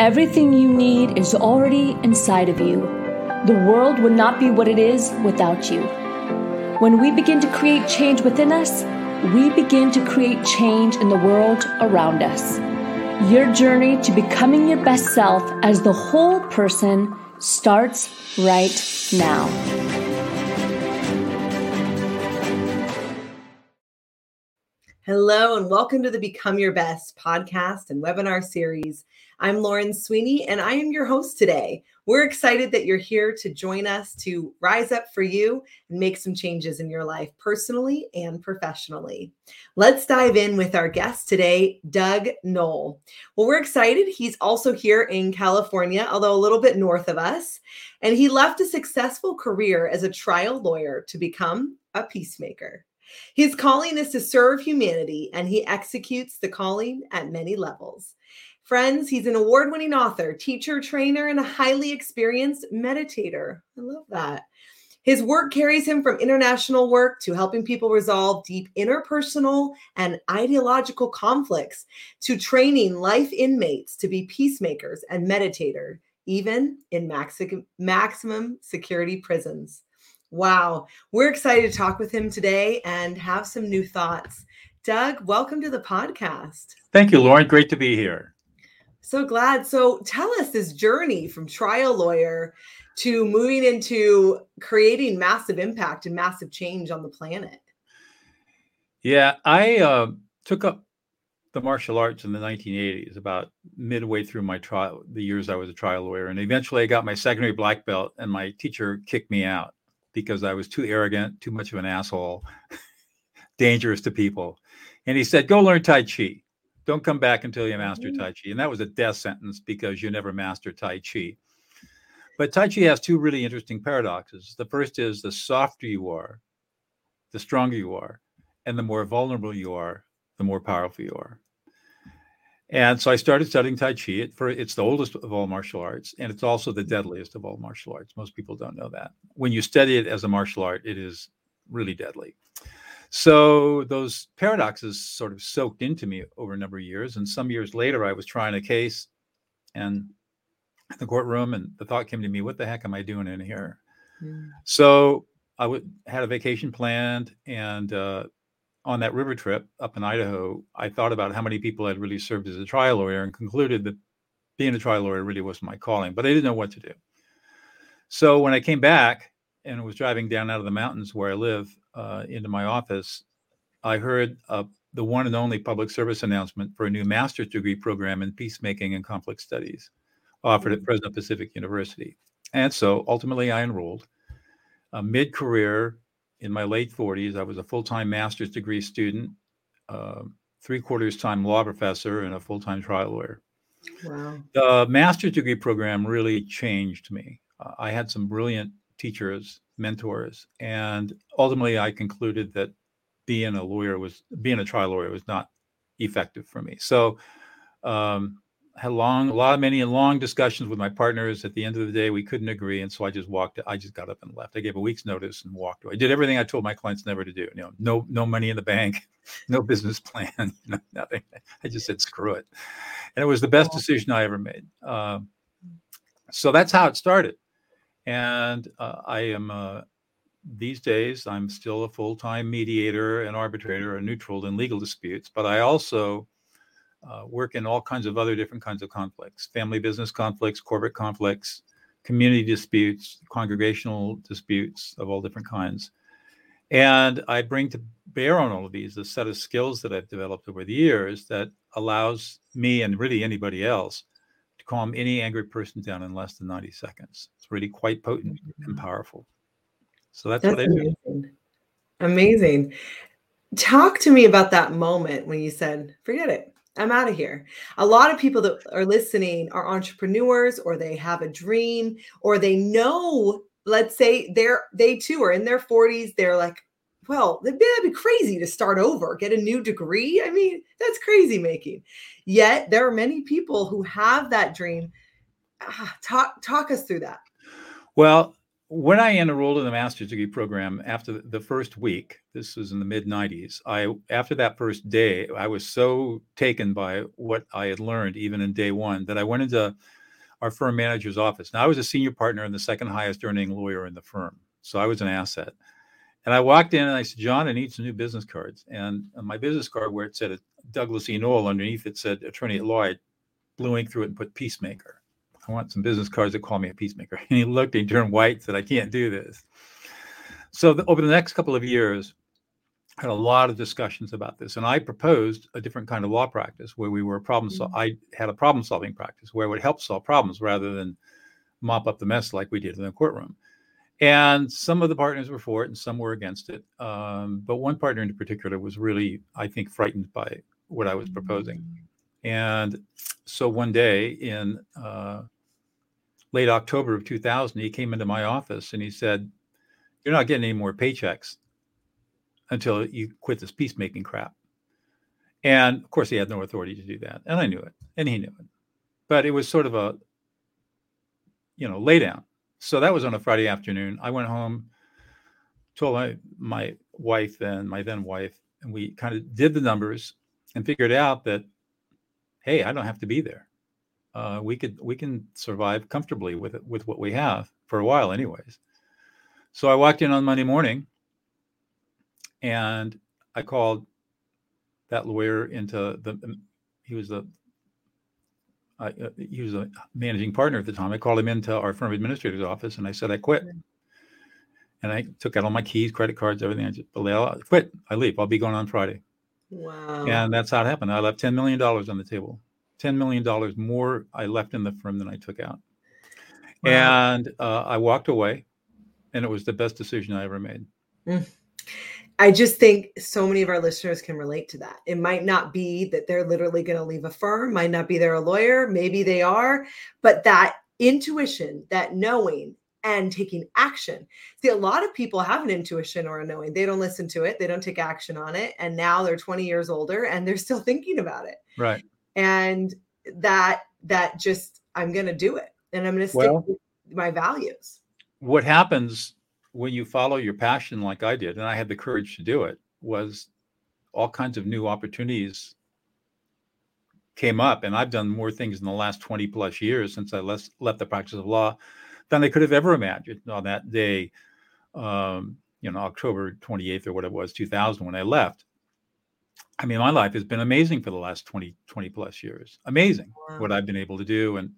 Everything you need is already inside of you. The world would not be what it is without you. When we begin to create change within us, we begin to create change in the world around us. Your journey to becoming your best self as the whole person starts right now. Hello, and welcome to the Become Your Best podcast and webinar series. I'm Lauren Sweeney, and I am your host today. We're excited that you're here to join us to rise up for you and make some changes in your life personally and professionally. Let's dive in with our guest today, Doug Noll. Well, we're excited. He's also here in California, although a little bit north of us. And he left a successful career as a trial lawyer to become a peacemaker. His calling is to serve humanity, and he executes the calling at many levels. Friends, he's an award winning author, teacher, trainer, and a highly experienced meditator. I love that. His work carries him from international work to helping people resolve deep interpersonal and ideological conflicts to training life inmates to be peacemakers and meditators, even in maxi- maximum security prisons. Wow. We're excited to talk with him today and have some new thoughts. Doug, welcome to the podcast. Thank you, Lauren. Great to be here. So glad. So tell us this journey from trial lawyer to moving into creating massive impact and massive change on the planet. Yeah, I uh, took up the martial arts in the 1980s, about midway through my trial, the years I was a trial lawyer. And eventually I got my secondary black belt, and my teacher kicked me out because I was too arrogant, too much of an asshole, dangerous to people. And he said, Go learn Tai Chi. Don't come back until you master mm-hmm. Tai Chi. And that was a death sentence because you never master Tai Chi. But Tai Chi has two really interesting paradoxes. The first is the softer you are, the stronger you are, and the more vulnerable you are, the more powerful you are. And so I started studying Tai Chi. It, for, it's the oldest of all martial arts, and it's also the deadliest of all martial arts. Most people don't know that. When you study it as a martial art, it is really deadly. So those paradoxes sort of soaked into me over a number of years. And some years later, I was trying a case and the courtroom, and the thought came to me, what the heck am I doing in here? Mm. So I w- had a vacation planned and uh, on that river trip up in Idaho, I thought about how many people had really served as a trial lawyer and concluded that being a trial lawyer really wasn't my calling, but I didn't know what to do. So when I came back and was driving down out of the mountains where I live uh, into my office, I heard uh, the one and only public service announcement for a new master's degree program in peacemaking and conflict studies offered at. Fresno Pacific University. And so ultimately I enrolled. Uh, Mid career, in my late 40s, I was a full time master's degree student, uh, three quarters time law professor, and a full time trial lawyer. Wow. The master's degree program really changed me. Uh, I had some brilliant teachers, mentors, and ultimately I concluded that being a lawyer was being a trial lawyer was not effective for me. So um, had long, a lot of many and long discussions with my partners. At the end of the day, we couldn't agree, and so I just walked. I just got up and left. I gave a week's notice and walked away. I did everything I told my clients never to do. You know, no, no money in the bank, no business plan, you know, nothing. I just said screw it, and it was the best decision I ever made. Uh, so that's how it started, and uh, I am. Uh, these days, I'm still a full-time mediator and arbitrator and neutral in legal disputes, but I also uh, work in all kinds of other different kinds of conflicts family business conflicts, corporate conflicts, community disputes, congregational disputes of all different kinds. And I bring to bear on all of these a set of skills that I've developed over the years that allows me and really anybody else to calm any angry person down in less than 90 seconds. It's really quite potent and mm-hmm. powerful. So that's, that's what I amazing. do. Amazing. Talk to me about that moment when you said, forget it. I'm out of here. A lot of people that are listening are entrepreneurs or they have a dream or they know, let's say they're they too are in their 40s. They're like, well, that'd be, crazy to start over, get a new degree. I mean, that's crazy making. Yet there are many people who have that dream. Ah, talk talk us through that. Well, when I enrolled in the master's degree program after the first week, this was in the mid 90s, I after that first day, I was so taken by what I had learned even in day 1 that I went into our firm manager's office. Now I was a senior partner and the second highest earning lawyer in the firm. So I was an asset. And I walked in and I said, John, I need some new business cards. And my business card where it said Douglas E. Noll underneath it said attorney at law, I blew ink through it and put peacemaker. I want some business cards that call me a peacemaker. And he looked, he turned white, said, I can't do this. So the, over the next couple of years, I had a lot of discussions about this. And I proposed a different kind of law practice where we were a problem mm-hmm. I had a problem solving practice where it would help solve problems rather than mop up the mess like we did in the courtroom. And some of the partners were for it and some were against it. Um, but one partner in particular was really, I think, frightened by what I was proposing. And so one day in uh, late October of 2000, he came into my office and he said, You're not getting any more paychecks until you quit this peacemaking crap. And of course, he had no authority to do that. And I knew it, and he knew it. But it was sort of a, you know, lay down. So that was on a Friday afternoon. I went home, told my, my wife and my then wife, and we kind of did the numbers and figured out that, hey, I don't have to be there uh, we could we can survive comfortably with it with what we have for a while, anyways. So I walked in on Monday morning, and I called that lawyer into the. He was the. Uh, he was a managing partner at the time. I called him into our firm administrator's office, and I said I quit. And I took out all my keys, credit cards, everything. I just I quit. I leave. I'll be going on Friday. Wow. And that's how it happened. I left ten million dollars on the table. $10 million more I left in the firm than I took out. Wow. And uh, I walked away, and it was the best decision I ever made. Mm. I just think so many of our listeners can relate to that. It might not be that they're literally going to leave a firm, might not be they're a lawyer, maybe they are, but that intuition, that knowing and taking action. See, a lot of people have an intuition or a knowing. They don't listen to it, they don't take action on it. And now they're 20 years older and they're still thinking about it. Right and that that just i'm going to do it and i'm going to stick well, with my values what happens when you follow your passion like i did and i had the courage to do it was all kinds of new opportunities came up and i've done more things in the last 20 plus years since i left, left the practice of law than i could have ever imagined on that day um, you know october 28th or what it was 2000 when i left I mean, my life has been amazing for the last 20, 20 plus years. Amazing wow. what I've been able to do and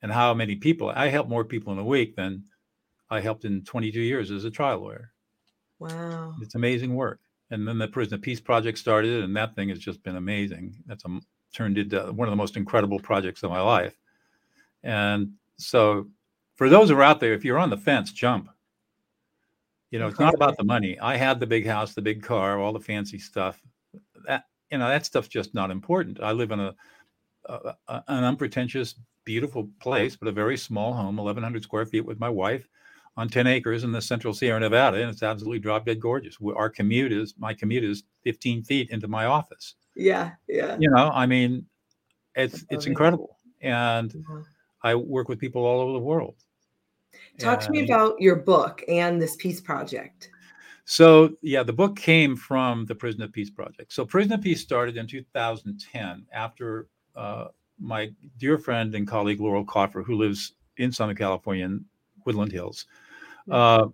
and how many people I help more people in a week than I helped in 22 years as a trial lawyer. Wow. It's amazing work. And then the Prison of Peace project started, and that thing has just been amazing. That's a, turned into one of the most incredible projects of my life. And so, for those who are out there, if you're on the fence, jump. You know, it's not about the money. I had the big house, the big car, all the fancy stuff that you know that stuff's just not important. I live in a, a, a an unpretentious, beautiful place, but a very small home, 1,100 square feet, with my wife on 10 acres in the central Sierra Nevada, and it's absolutely drop dead gorgeous. Our commute is my commute is 15 feet into my office. Yeah, yeah. You know, I mean, it's it's incredible, and yeah. I work with people all over the world. Talk and, to me about your book and this peace project. So yeah, the book came from the Prison of Peace project. So Prison of Peace started in 2010 after uh, my dear friend and colleague Laurel Kaufer, who lives in Southern California in Woodland Hills, uh,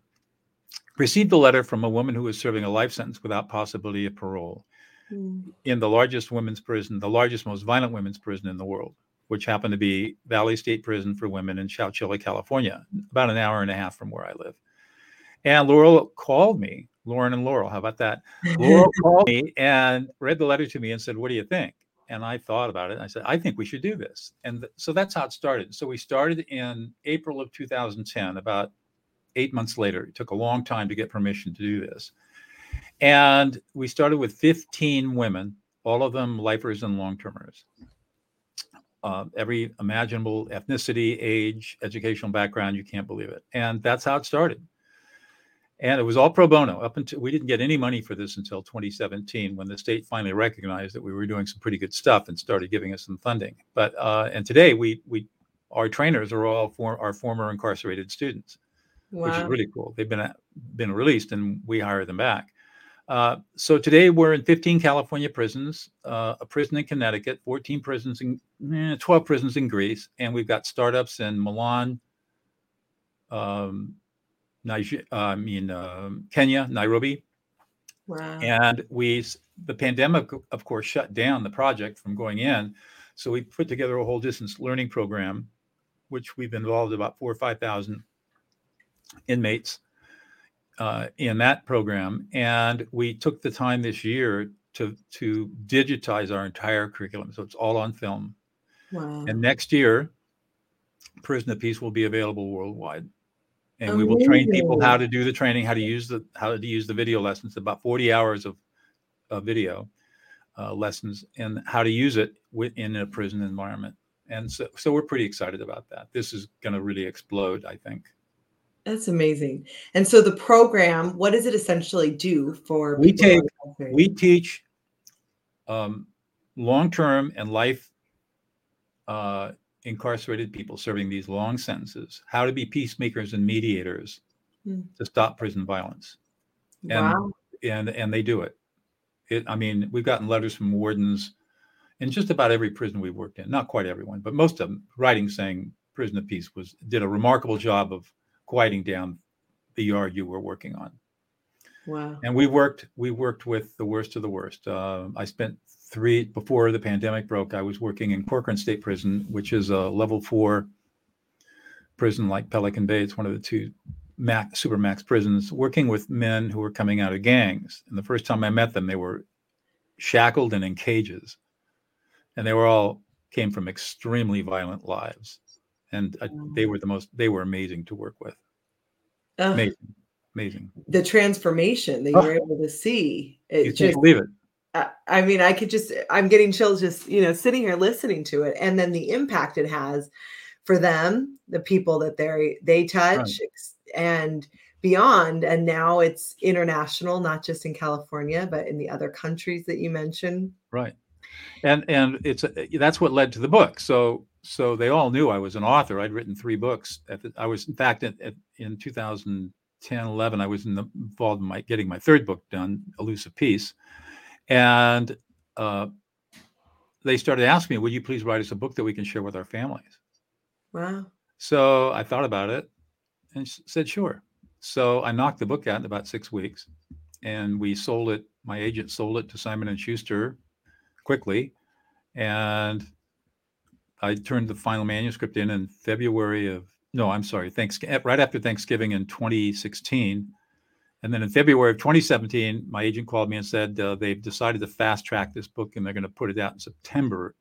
received a letter from a woman who was serving a life sentence without possibility of parole mm. in the largest women's prison, the largest, most violent women's prison in the world, which happened to be Valley State Prison for Women in Chowchilla, California, about an hour and a half from where I live. And Laurel called me, Lauren and Laurel. How about that? Laurel called me and read the letter to me and said, What do you think? And I thought about it. I said, I think we should do this. And th- so that's how it started. So we started in April of 2010, about eight months later. It took a long time to get permission to do this. And we started with 15 women, all of them lifers and long termers. Uh, every imaginable ethnicity, age, educational background, you can't believe it. And that's how it started and it was all pro bono up until we didn't get any money for this until 2017 when the state finally recognized that we were doing some pretty good stuff and started giving us some funding but uh, and today we we our trainers are all for our former incarcerated students wow. which is really cool. They've been been released, and we hire them back. Uh, so today we're in 15 California prisons, uh, a prison in Connecticut, 14 prisons in eh, 12 prisons in Greece, and we've got startups in Milan, um, Niger- uh, I mean um, Kenya, Nairobi. Wow. And we the pandemic, of course, shut down the project from going in, so we put together a whole distance learning program, which we've involved about four or five thousand inmates uh, in that program, and we took the time this year to to digitize our entire curriculum, so it's all on film. Wow. And next year, Prison of Peace will be available worldwide, and Amazing. we will train people how to do the training, how to use the how to use the video lessons, about forty hours of, of video uh, lessons, and how to use it within a prison environment. And so, so we're pretty excited about that. This is going to really explode, I think. That's amazing. And so the program, what does it essentially do for we take we teach um, long-term and life uh, incarcerated people serving these long sentences how to be peacemakers and mediators hmm. to stop prison violence. And wow. and and they do it. It I mean, we've gotten letters from wardens in just about every prison we've worked in, not quite everyone, but most of them writing saying prison of peace was did a remarkable job of quieting down the yard you were working on. Wow. And we worked we worked with the worst of the worst. Uh, I spent three before the pandemic broke. I was working in Corcoran State Prison, which is a level four prison like Pelican Bay. It's one of the two max super max prisons. Working with men who were coming out of gangs. And the first time I met them, they were shackled and in cages, and they were all came from extremely violent lives and uh, they were the most they were amazing to work with amazing amazing. the transformation that oh. you're able to see it you just believe it. I, I mean i could just i'm getting chills just you know sitting here listening to it and then the impact it has for them the people that they they touch right. and beyond and now it's international not just in california but in the other countries that you mentioned. Right. And and it's uh, that's what led to the book. So so they all knew i was an author. I'd written three books the, i was in fact in, in 2000 10, 11, I was in the, involved in my, getting my third book done, Elusive Peace. And uh, they started asking me, Would you please write us a book that we can share with our families? Wow. So I thought about it and said, Sure. So I knocked the book out in about six weeks and we sold it. My agent sold it to Simon and Schuster quickly. And I turned the final manuscript in in February of no, I'm sorry, thanks eh, right after Thanksgiving in 2016, and then in February of 2017, my agent called me and said uh, they've decided to fast track this book and they're going to put it out in September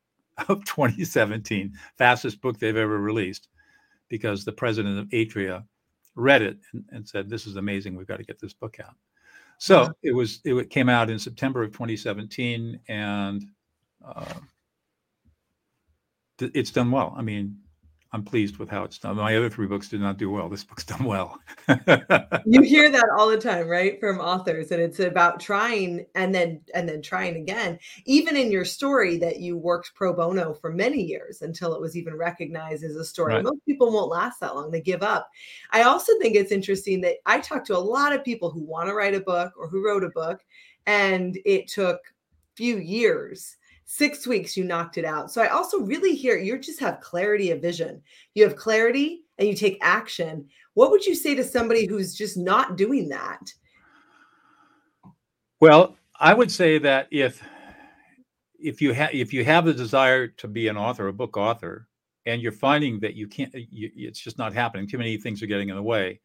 of 2017, fastest book they've ever released, because the president of Atria read it and, and said, "This is amazing. We've got to get this book out." So yeah. it was it came out in September of 2017, and uh, it's done well. I mean, I'm pleased with how it's done. My other three books did not do well. This book's done well. you hear that all the time, right, from authors, and it's about trying and then and then trying again. Even in your story that you worked pro bono for many years until it was even recognized as a story. Right. Most people won't last that long; they give up. I also think it's interesting that I talk to a lot of people who want to write a book or who wrote a book, and it took few years six weeks you knocked it out. So i also really hear you just have clarity of vision. You have clarity and you take action. What would you say to somebody who's just not doing that? Well i would say that if if you have if you have the desire to be an author a book author and you're finding that you can't you, it's just not happening too many things are getting in the way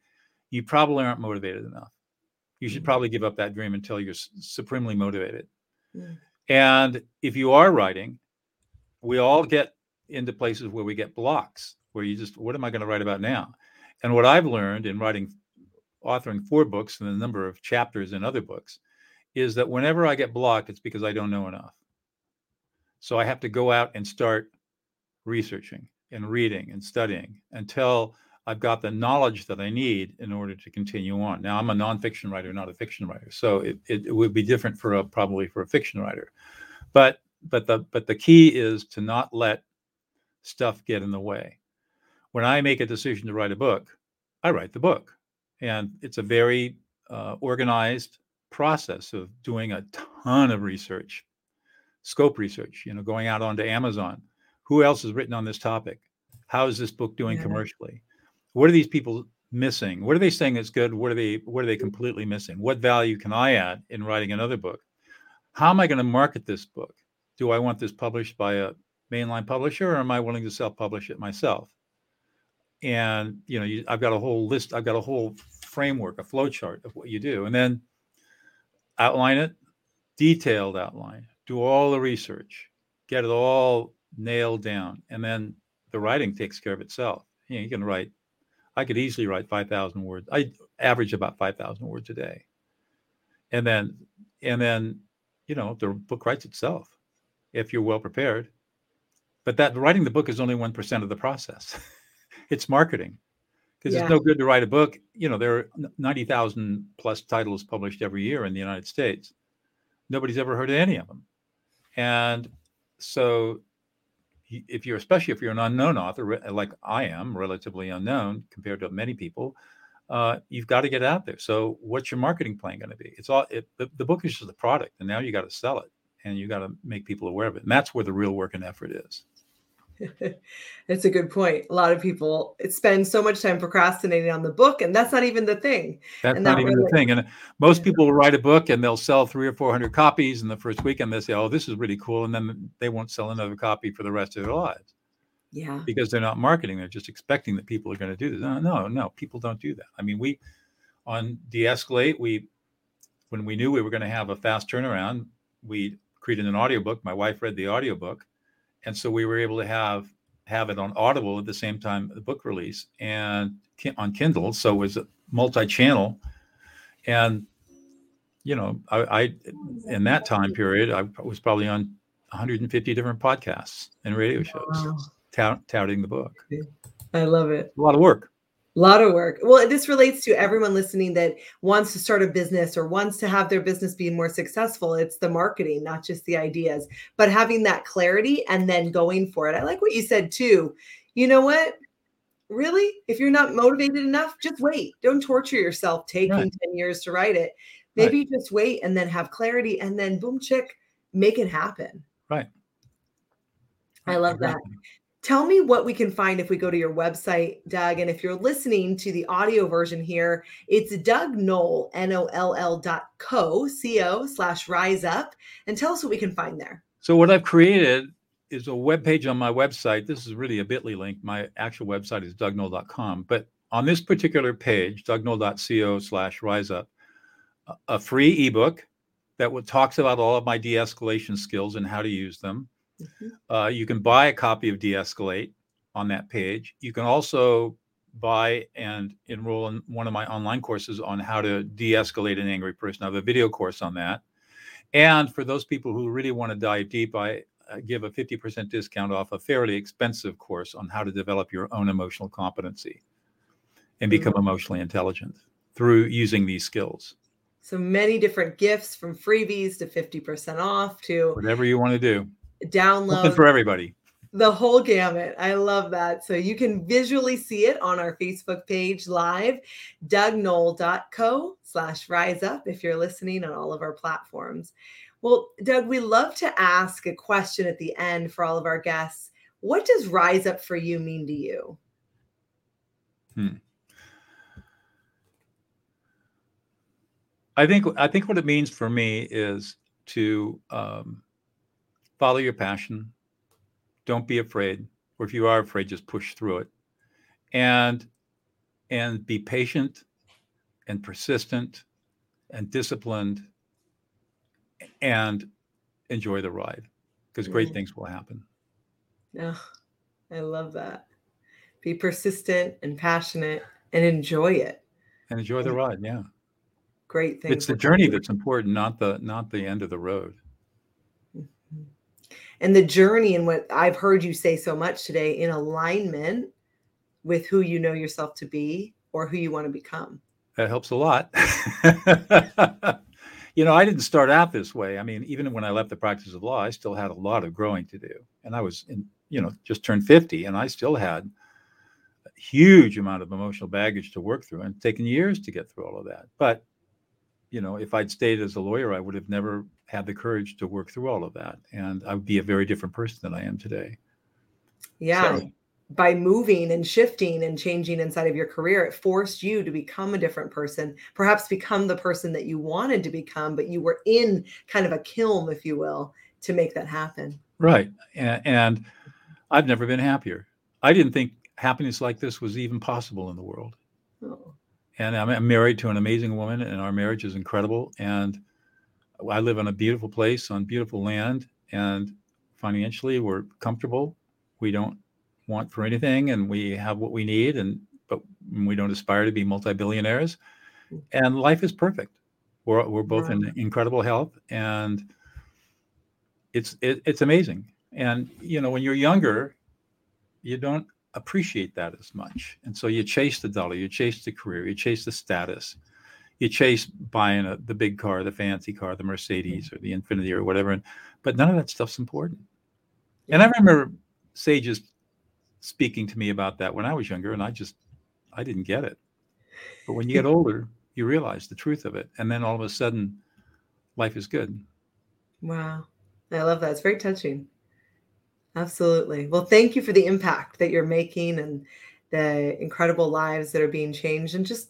you probably aren't motivated enough. You should mm-hmm. probably give up that dream until you're supremely motivated. Mm. And if you are writing, we all get into places where we get blocks, where you just, what am I going to write about now? And what I've learned in writing, authoring four books and a number of chapters in other books is that whenever I get blocked, it's because I don't know enough. So I have to go out and start researching and reading and studying until I've got the knowledge that I need in order to continue on. Now, I'm a nonfiction writer, not a fiction writer, so it, it, it would be different for a probably for a fiction writer. But but the but the key is to not let stuff get in the way. When I make a decision to write a book, I write the book. and it's a very uh, organized process of doing a ton of research, scope research. You know, going out onto Amazon. Who else has written on this topic? How is this book doing Yeah. commercially? What are these people missing? What are they saying that's good? What are they What are they mm-hmm. completely missing? What value can I add in writing another book? How am I going to market this book? Do I want this published by a mainline publisher, or am I willing to self-publish it myself? And you know, you, I've got a whole list. I've got a whole framework, a flow chart of what you do, and then outline it, detailed outline. Do all the research, get it all nailed down, and then the writing takes care of itself. You, know, you can write. I could easily write five thousand words. I average about five thousand words a day, and then and then you know the book writes itself if you're well prepared. But that writing the book is only one percent of the process. it's marketing because Yeah. it's no good to write a book. You know there are ninety thousand plus titles published every year in the United States. Nobody's ever heard of any of them, and so if you're especially if you're an unknown author like I am, relatively unknown compared to many people, uh, you've got to get out there. So what's your marketing plan going to be? It's all it, the, the book is just a product, and now you got to sell it, and you got to make people aware of it, and that's where the real work and effort is. It's a good point. A lot of people spend so much time procrastinating on the book, and that's not even the thing. That's And not that even way, the thing. And uh, most Yeah. people will write a book and they'll sell three or four hundred copies in the first week, and they say, "Oh, this is really cool," and then they won't sell another copy for the rest of their lives Yeah. because they're not marketing. They're just expecting that people are going to do this. No, no, no, people don't do that. I mean, we on de-escalate, we when we knew we were going to have a fast turnaround, we created an audiobook. My wife read the audiobook, and so we were able to have have it on Audible at the same time the book release and on Kindle. So it was a multi-channel, and you know, I, I in that time period, I was probably on 150 different podcasts and radio shows Wow. tout, touting the book. I love it. A lot of work. A lot of work. Well, this relates to everyone listening that wants to start a business or wants to have their business be more successful. It's the marketing, not just the ideas, but having that clarity and then going for it. I like what you said too. You know what? Really, if you're not motivated enough, just wait. Don't torture yourself taking Right. 10 years to write it. Right. Maybe just wait and then have clarity and then boom, chick, make it happen. Right. I love that. Tell me what we can find if we go to your website, Doug. And if you're listening to the audio version here, it's Doug Noll, N-O-L-L dot co, C-O slash rise up. And tell us what we can find there. So what I've created is a web page on my website. This is really a bit.ly link. My actual website is dougnoll.com. But on this particular page, dougnoll.co slash rise up, a- free ebook that talks about all of my de-escalation skills and how to use them. Mhm. Uh, you can buy a copy of De-Escalate on that page. You can also buy and enroll in one of my online courses on how to de-escalate an angry person. I have a video course on that. And for those people who really want to dive deep, I give a 50% discount off a fairly expensive course on how to develop your own emotional competency and become emotionally intelligent through using these skills. So many different gifts from freebies to 50% off to Whatever you want to do, something download for everybody. the whole gamut. I love that. So you can visually see it on our Facebook page live, dougnoll.co slash rise up if you're listening on all of our platforms. Well, Doug, we love to ask a question at the end for all of our guests. What does rise up for you mean to you? I think I think what it means for me is to um, follow your passion. Don't be afraid, or if you are afraid, just push through it, and and be patient, and persistent, and disciplined, and enjoy the ride, because great Mm. things will happen. Oh, I love that. Be persistent and passionate and enjoy it. And enjoy the ride. Yeah, Great things. it's the journey that's important, not the not the end of the road. And the journey and what I've heard you say so much today in alignment with who you know yourself to be or who you want to become. That helps a lot. you know, I didn't start out this way. I mean, even when I left the practice of law, I still had a lot of growing to do. And I was in, you know, just turned 50 and I still had a huge amount of emotional baggage to work through and taken years to get through all of that. But, you know, if I'd stayed as a lawyer, I would have never had the courage to work through all of that. And I would be a very different person than I am today. Yeah. So, by moving and shifting and changing inside of your career, it forced you to become a different person, perhaps become the person that you wanted to become, but you were in kind of a kiln, if you will, to make that happen. Right. And, and I've never been happier. I didn't think happiness like this was even possible in the world. Oh. And I'm, I'm married to an amazing woman, and our marriage is incredible. And I live in a beautiful place on beautiful land, and financially, we're comfortable. We don't want for anything and we have what we need and but we don't aspire to be multi-billionaires. Mm. and life is perfect. We're, we're both in incredible health and it's it, it's amazing. And you know when you're younger you don't appreciate that as much. And so you chase the dollar you chase the career you chase the status you chase buying a, the big car the fancy car the mercedes or the Infiniti or whatever and, but none of that stuff's important and i remember sages speaking to me about that when I was younger, and I just I didn't get it. But when you get older, you realize the truth of it, and then all of a sudden, life is good. Wow, I love that. It's very touching. Absolutely. Well, thank you for the impact that you're making and the incredible lives that are being changed, and just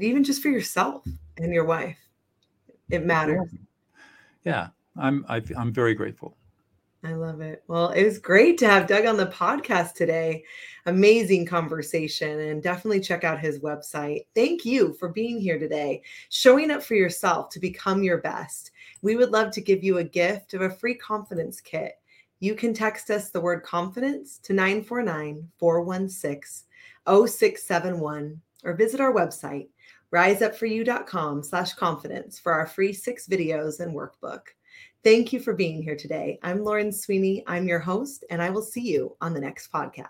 even just for yourself mm. and your wife, it matters. Yeah, I'm I, am i am very grateful. I love it. Well, it was great to have Doug on the podcast today. Amazing conversation, and definitely check out his website. Thank you for being here today, showing up for yourself to become your best. We would love to give you a gift of a free confidence kit. You can text us the word confidence to 949 416 0671 or visit our website riseupforyou.com slash confidence for our free six videos and workbook. Thank you for being here today. I'm Lauren Sweeney. I'm your host, and I will see you on the next podcast.